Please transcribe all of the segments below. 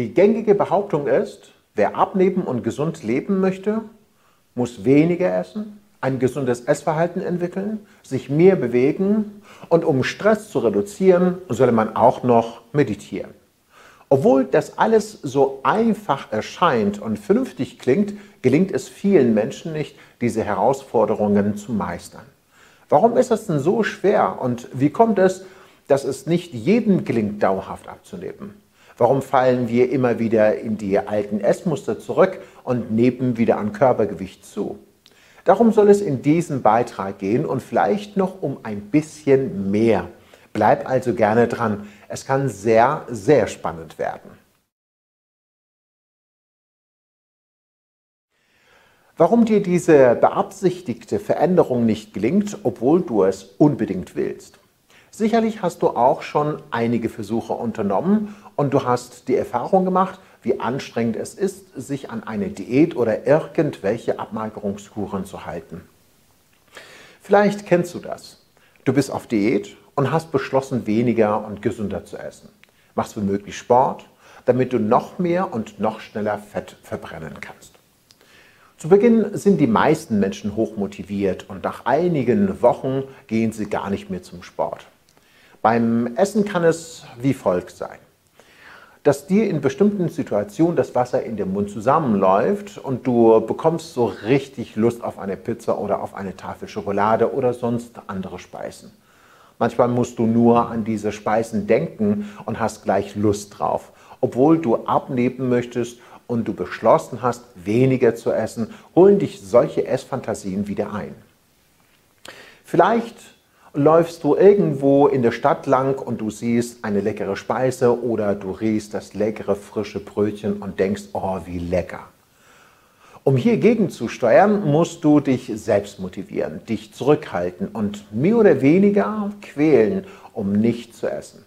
Die gängige Behauptung ist, wer abnehmen und gesund leben möchte, muss weniger essen, ein gesundes Essverhalten entwickeln, sich mehr bewegen und um Stress zu reduzieren, solle man auch noch meditieren. Obwohl das alles so einfach erscheint und vernünftig klingt, gelingt es vielen Menschen nicht, diese Herausforderungen zu meistern. Warum ist das denn so schwer und wie kommt es, dass es nicht jedem gelingt, dauerhaft abzunehmen? Warum fallen wir immer wieder in die alten Essmuster zurück und nehmen wieder an Körpergewicht zu? Darum soll es in diesem Beitrag gehen und vielleicht noch um ein bisschen mehr. Bleib also gerne dran. Es kann sehr, sehr spannend werden. Warum dir diese beabsichtigte Veränderung nicht gelingt, obwohl du es unbedingt willst. Sicherlich hast du auch schon einige Versuche unternommen und du hast die Erfahrung gemacht, wie anstrengend es ist, sich an eine Diät oder irgendwelche Abmagerungskuren zu halten. Vielleicht kennst du das. Du bist auf Diät und hast beschlossen, weniger und gesünder zu essen. Machst womöglich Sport, damit du noch mehr und noch schneller Fett verbrennen kannst. Zu Beginn sind die meisten Menschen hochmotiviert und nach einigen Wochen gehen sie gar nicht mehr zum Sport. Beim Essen kann es wie folgt sein. Dass dir in bestimmten Situationen das Wasser in dem Mund zusammenläuft und du bekommst so richtig Lust auf eine Pizza oder auf eine Tafel Schokolade oder sonst andere Speisen. Manchmal musst du nur an diese Speisen denken und hast gleich Lust drauf, obwohl du abnehmen möchtest und du beschlossen hast, weniger zu essen, holen dich solche Essfantasien wieder ein. Vielleicht läufst du irgendwo in der Stadt lang und du siehst eine leckere Speise oder du riechst das leckere frische Brötchen und denkst, oh, wie lecker. Um hier gegenzusteuern, musst du dich selbst motivieren, dich zurückhalten und mehr oder weniger quälen, um nicht zu essen.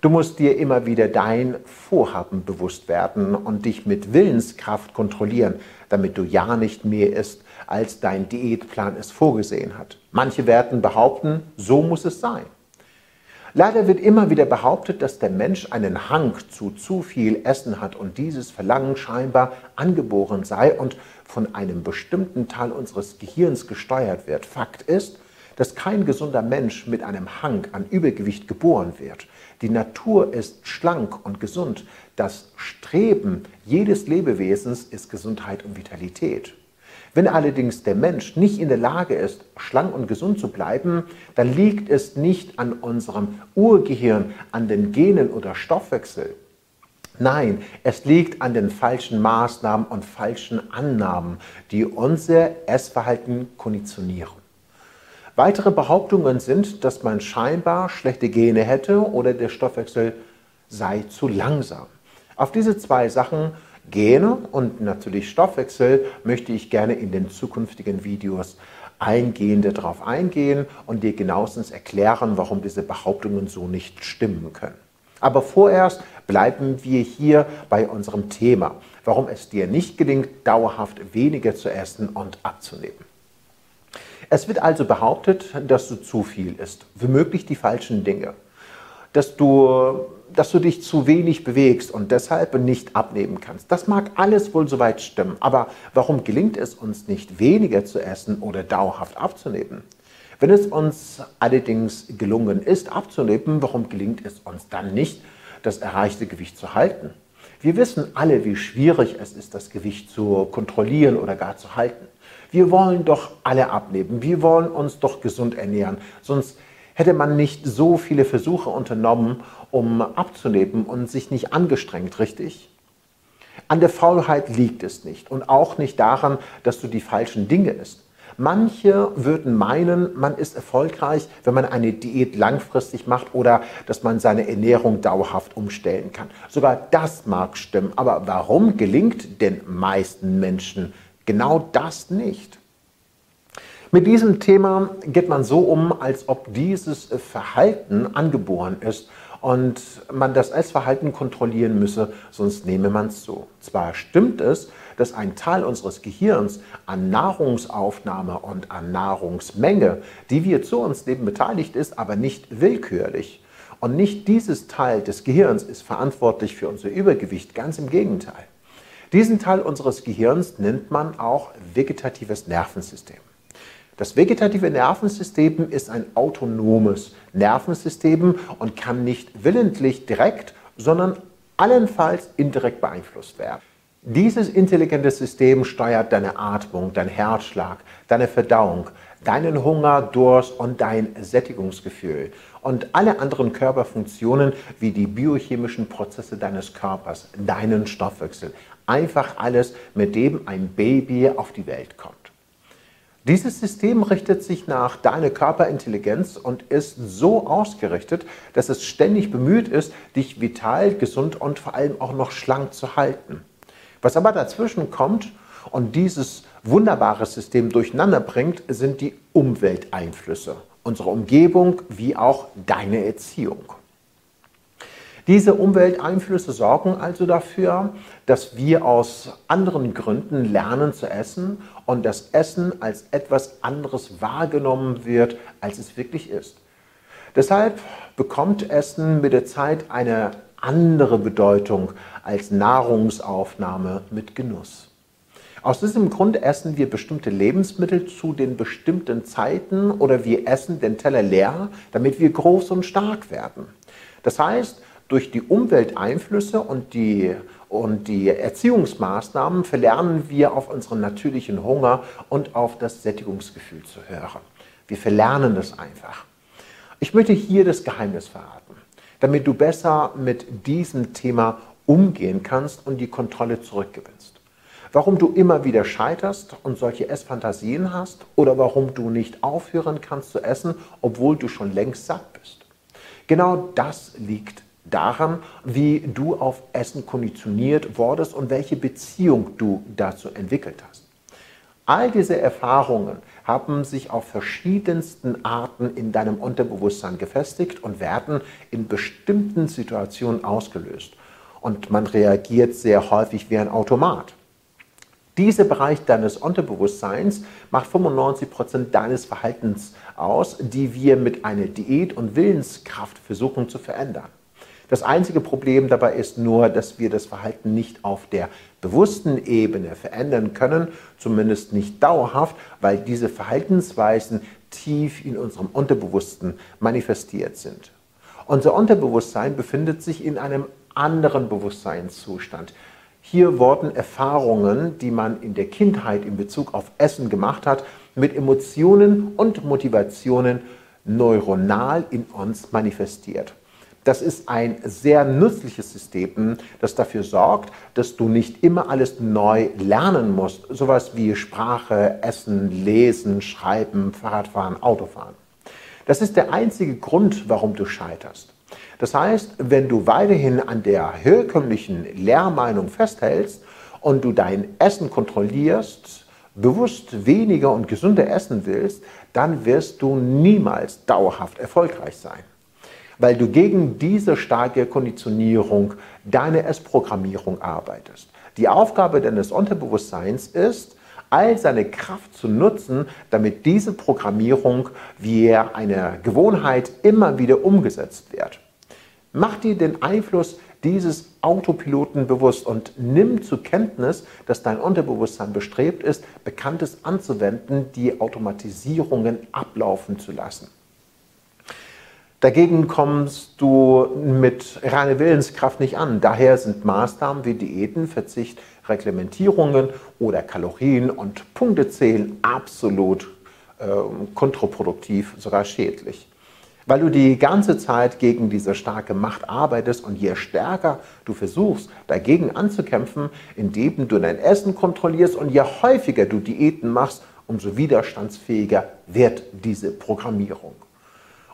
Du musst dir immer wieder dein Vorhaben bewusst werden und dich mit Willenskraft kontrollieren, damit du ja nicht mehr isst, als dein Diätplan es vorgesehen hat. Manche werden behaupten, so muss es sein. Leider wird immer wieder behauptet, dass der Mensch einen Hang zu zu viel Essen hat und dieses Verlangen scheinbar angeboren sei und von einem bestimmten Teil unseres Gehirns gesteuert wird. Fakt ist, dass kein gesunder Mensch mit einem Hang an Übergewicht geboren wird. Die Natur ist schlank und gesund. Das Streben jedes Lebewesens ist Gesundheit und Vitalität. Wenn allerdings der Mensch nicht in der Lage ist, schlank und gesund zu bleiben, dann liegt es nicht an unserem Urgehirn, an den Genen oder Stoffwechsel. Nein, es liegt an den falschen Maßnahmen und falschen Annahmen, die unser Essverhalten konditionieren. Weitere Behauptungen sind, dass man scheinbar schlechte Gene hätte oder der Stoffwechsel sei zu langsam. Auf diese zwei Sachen Gene und natürlich Stoffwechsel möchte ich gerne in den zukünftigen Videos eingehende darauf eingehen und dir genauestens erklären, warum diese Behauptungen so nicht stimmen können. Aber vorerst bleiben wir hier bei unserem Thema, warum es dir nicht gelingt, dauerhaft weniger zu essen und abzunehmen. Es wird also behauptet, dass du zu viel isst, womöglich die falschen Dinge, dass du dass du dich zu wenig bewegst und deshalb nicht abnehmen kannst. Das mag alles wohl soweit stimmen, aber warum gelingt es uns nicht, weniger zu essen oder dauerhaft abzunehmen? Wenn es uns allerdings gelungen ist, abzunehmen, warum gelingt es uns dann nicht, das erreichte Gewicht zu halten? Wir wissen alle, wie schwierig es ist, das Gewicht zu kontrollieren oder gar zu halten. Wir wollen doch alle abnehmen, wir wollen uns doch gesund ernähren, sonst hätte man nicht so viele Versuche unternommen, um abzunehmen und sich nicht angestrengt, richtig? An der Faulheit liegt es nicht und auch nicht daran, dass du die falschen Dinge isst. Manche würden meinen, man ist erfolgreich, wenn man eine Diät langfristig macht oder dass man seine Ernährung dauerhaft umstellen kann. Sogar das mag stimmen, aber warum gelingt den meisten Menschen genau das nicht? Mit diesem Thema geht man so um, als ob dieses Verhalten angeboren ist und man das Essverhalten kontrollieren müsse, sonst nehme man es so. Zwar stimmt es, dass ein Teil unseres Gehirns an Nahrungsaufnahme und an Nahrungsmenge, die wir zu uns nehmen, beteiligt ist, aber nicht willkürlich. Und nicht dieses Teil des Gehirns ist verantwortlich für unser Übergewicht, ganz im Gegenteil. Diesen Teil unseres Gehirns nennt man auch vegetatives Nervensystem. Das vegetative Nervensystem ist ein autonomes Nervensystem und kann nicht willentlich direkt, sondern allenfalls indirekt beeinflusst werden. Dieses intelligente System steuert deine Atmung, dein Herzschlag, deine Verdauung, deinen Hunger, Durst und dein Sättigungsgefühl und alle anderen Körperfunktionen wie die biochemischen Prozesse deines Körpers, deinen Stoffwechsel. Einfach alles, mit dem ein Baby auf die Welt kommt. Dieses System richtet sich nach deiner Körperintelligenz und ist so ausgerichtet, dass es ständig bemüht ist, dich vital, gesund und vor allem auch noch schlank zu halten. Was aber dazwischen kommt und dieses wunderbare System durcheinander bringt, sind die Umwelteinflüsse, unsere Umgebung wie auch deine Erziehung. Diese Umwelteinflüsse sorgen also dafür, dass wir aus anderen Gründen lernen zu essen und das Essen als etwas anderes wahrgenommen wird, als es wirklich ist. Deshalb bekommt Essen mit der Zeit eine andere Bedeutung als Nahrungsaufnahme mit Genuss. Aus diesem Grund essen wir bestimmte Lebensmittel zu den bestimmten Zeiten oder wir essen den Teller leer, damit wir groß und stark werden. Das heißt, durch die Umwelteinflüsse und die, und die Erziehungsmaßnahmen verlernen wir auf unseren natürlichen Hunger und auf das Sättigungsgefühl zu hören. Wir verlernen das einfach. Ich möchte hier das Geheimnis verraten, damit du besser mit diesem Thema umgehen kannst und die Kontrolle zurückgewinnst. Warum du immer wieder scheiterst und solche Essfantasien hast oder warum du nicht aufhören kannst zu essen, obwohl du schon längst satt bist. Genau das liegt daran, wie du auf Essen konditioniert wurdest und welche Beziehung du dazu entwickelt hast. All diese Erfahrungen haben sich auf verschiedensten Arten in deinem Unterbewusstsein gefestigt und werden in bestimmten Situationen ausgelöst. Und man reagiert sehr häufig wie ein Automat. Dieser Bereich deines Unterbewusstseins macht 95% deines Verhaltens aus, die wir mit einer Diät und Willenskraft versuchen zu verändern. Das einzige Problem dabei ist nur, dass wir das Verhalten nicht auf der bewussten Ebene verändern können, zumindest nicht dauerhaft, weil diese Verhaltensweisen tief in unserem Unterbewussten manifestiert sind. Unser Unterbewusstsein befindet sich in einem anderen Bewusstseinszustand. Hier wurden Erfahrungen, die man in der Kindheit in Bezug auf Essen gemacht hat, mit Emotionen und Motivationen neuronal in uns manifestiert. Das ist ein sehr nützliches System, das dafür sorgt, dass du nicht immer alles neu lernen musst. Sowas wie Sprache, Essen, Lesen, Schreiben, Fahrradfahren, Autofahren. Das ist der einzige Grund, warum du scheiterst. Das heißt, wenn du weiterhin an der herkömmlichen Lehrmeinung festhältst und du dein Essen kontrollierst, bewusst weniger und gesünder essen willst, dann wirst du niemals dauerhaft erfolgreich sein weil du gegen diese starke Konditionierung, deine Essprogrammierung arbeitest. Die Aufgabe deines Unterbewusstseins ist, all seine Kraft zu nutzen, damit diese Programmierung wie eine Gewohnheit immer wieder umgesetzt wird. Mach dir den Einfluss dieses Autopiloten bewusst und nimm zur Kenntnis, dass dein Unterbewusstsein bestrebt ist, Bekanntes anzuwenden, die Automatisierungen ablaufen zu lassen. Dagegen kommst du mit reiner Willenskraft nicht an. Daher sind Maßnahmen wie Diäten, Verzicht, Reglementierungen oder Kalorien und Punktezählen absolut äh, kontraproduktiv, sogar schädlich. Weil du die ganze Zeit gegen diese starke Macht arbeitest und je stärker du versuchst, dagegen anzukämpfen, indem du dein Essen kontrollierst und je häufiger du Diäten machst, umso widerstandsfähiger wird diese Programmierung.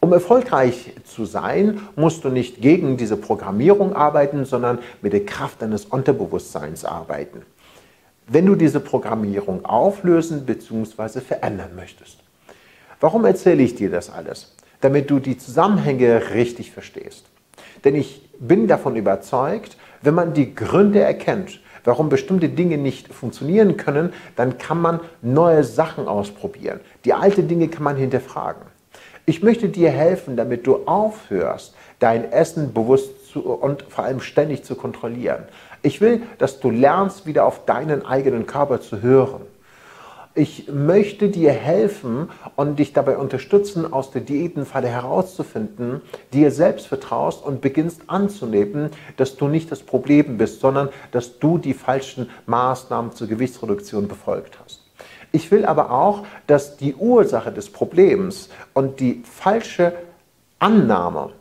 Um erfolgreich zu sein, musst du nicht gegen diese Programmierung arbeiten, sondern mit der Kraft deines Unterbewusstseins arbeiten. Wenn du diese Programmierung auflösen bzw. verändern möchtest. Warum erzähle ich dir das alles? Damit du die Zusammenhänge richtig verstehst. Denn ich bin davon überzeugt, wenn man die Gründe erkennt, warum bestimmte Dinge nicht funktionieren können, dann kann man neue Sachen ausprobieren. Die alten Dinge kann man hinterfragen. Ich möchte dir helfen, damit du aufhörst, dein Essen bewusst zu, und vor allem ständig zu kontrollieren. Ich will, dass du lernst, wieder auf deinen eigenen Körper zu hören. Ich möchte dir helfen und dich dabei unterstützen, aus der Diätenfalle herauszufinden, dir selbst vertraust und beginnst anzunehmen, dass du nicht das Problem bist, sondern dass du die falschen Maßnahmen zur Gewichtsreduktion befolgt hast. Ich will aber auch, dass die Ursache des Problems und die falsche Annahme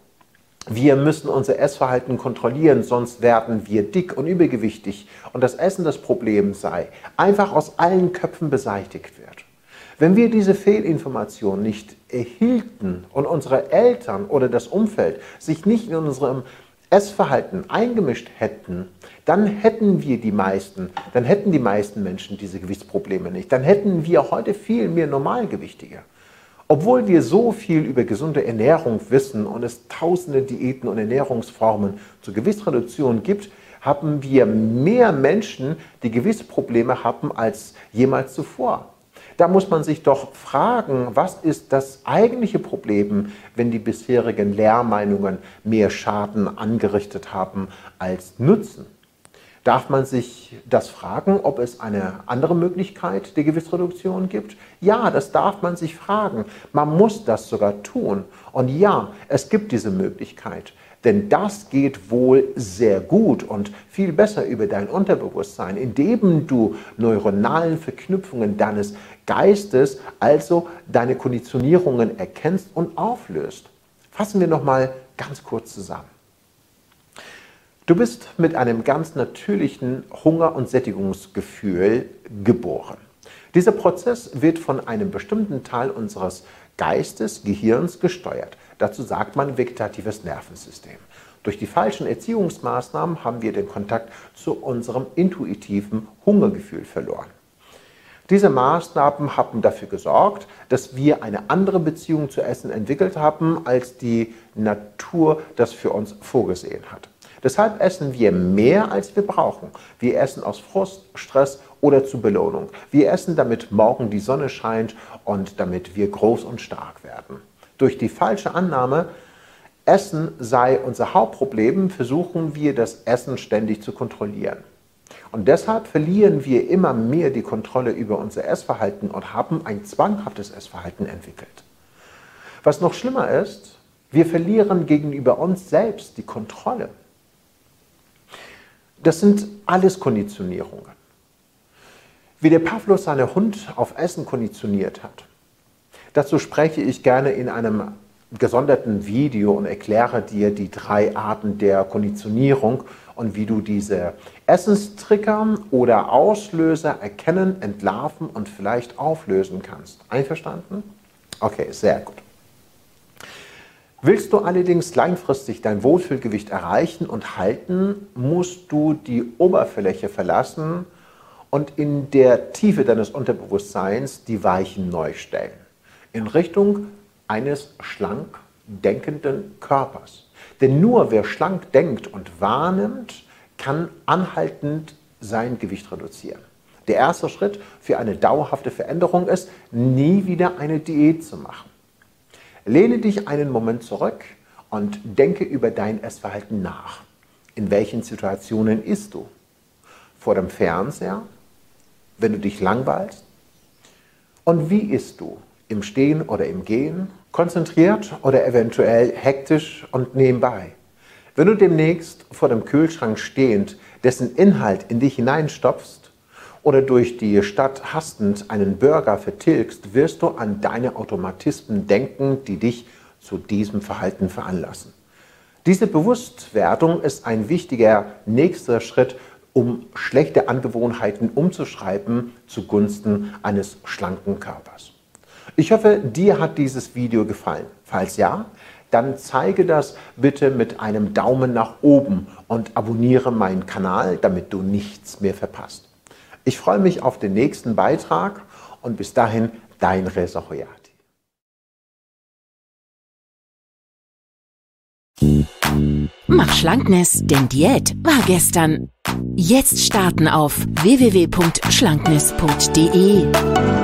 wir müssen unser Essverhalten kontrollieren, sonst werden wir dick und übergewichtig und das Essen das Problem sei, einfach aus allen Köpfen beseitigt wird. Wenn wir diese Fehlinformation nicht erhielten und unsere Eltern oder das Umfeld sich nicht in unserem Essverhalten eingemischt hätten, dann hätten wir die meisten, dann hätten die meisten Menschen diese Gewichtsprobleme nicht. Dann hätten wir heute viel mehr Normalgewichtige. Obwohl wir so viel über gesunde Ernährung wissen und es tausende Diäten und Ernährungsformen zur Gewichtsreduktion gibt, haben wir mehr Menschen, die Gewichtsprobleme haben, als jemals zuvor. Da muss man sich doch fragen, was ist das eigentliche Problem, wenn die bisherigen Lehrmeinungen mehr Schaden angerichtet haben als Nutzen? Darf man sich das fragen, ob es eine andere Möglichkeit der Gewichtsreduktion gibt? Ja, das darf man sich fragen. Man muss das sogar tun. Und ja, es gibt diese Möglichkeit. Denn das geht wohl sehr gut und viel besser über dein Unterbewusstsein, indem du neuronalen Verknüpfungen deines Geistes, also deine Konditionierungen erkennst und auflöst. Fassen wir nochmal ganz kurz zusammen. Du bist mit einem ganz natürlichen Hunger- und Sättigungsgefühl geboren. Dieser Prozess wird von einem bestimmten Teil unseres Geistes, Gehirns gesteuert. Dazu sagt man vegetatives Nervensystem. Durch die falschen Erziehungsmaßnahmen haben wir den Kontakt zu unserem intuitiven Hungergefühl verloren. Diese Maßnahmen haben dafür gesorgt, dass wir eine andere Beziehung zu Essen entwickelt haben, als die Natur das für uns vorgesehen hat. Deshalb essen wir mehr, als wir brauchen. Wir essen aus Frust, Stress oder zur Belohnung. Wir essen, damit morgen die Sonne scheint und damit wir groß und stark werden. Durch die falsche Annahme, Essen sei unser Hauptproblem, versuchen wir das Essen ständig zu kontrollieren. Und deshalb verlieren wir immer mehr die Kontrolle über unser Essverhalten und haben ein zwanghaftes Essverhalten entwickelt. Was noch schlimmer ist, wir verlieren gegenüber uns selbst die Kontrolle. Das sind alles Konditionierungen. Wie der Pavlos seinen Hund auf Essen konditioniert hat. Dazu spreche ich gerne in einem gesonderten Video und erkläre dir die drei Arten der Konditionierung und wie du diese Essenstrigger oder Auslöser erkennen, entlarven und vielleicht auflösen kannst. Einverstanden? Okay, sehr gut. Willst du allerdings langfristig dein Wohlfühlgewicht erreichen und halten, musst du die Oberfläche verlassen und in der Tiefe deines Unterbewusstseins die Weichen neu stellen. In Richtung eines schlank denkenden Körpers. Denn nur wer schlank denkt und wahrnimmt, kann anhaltend sein Gewicht reduzieren. Der erste Schritt für eine dauerhafte Veränderung ist, nie wieder eine Diät zu machen. Lehne dich einen Moment zurück und denke über dein Essverhalten nach. In welchen Situationen isst du? Vor dem Fernseher? Wenn du dich langweilst? Und wie isst du? Im Stehen oder im Gehen? Konzentriert oder eventuell hektisch und nebenbei? Wenn du demnächst vor dem Kühlschrank stehend dessen Inhalt in dich hineinstopfst, oder durch die Stadt hastend einen Burger vertilgst, wirst du an deine Automatismen denken, die dich zu diesem Verhalten veranlassen. Diese Bewusstwerdung ist ein wichtiger nächster Schritt, um schlechte Angewohnheiten umzuschreiben zugunsten eines schlanken Körpers. Ich hoffe, dir hat dieses Video gefallen. Falls ja, dann zeige das bitte mit einem Daumen nach oben und abonniere meinen Kanal, damit du nichts mehr verpasst. Ich freue mich auf den nächsten Beitrag und bis dahin dein Reza Hoyati. Mach Schlankness, denn Diät war gestern. Jetzt starten auf www.schlankness.de.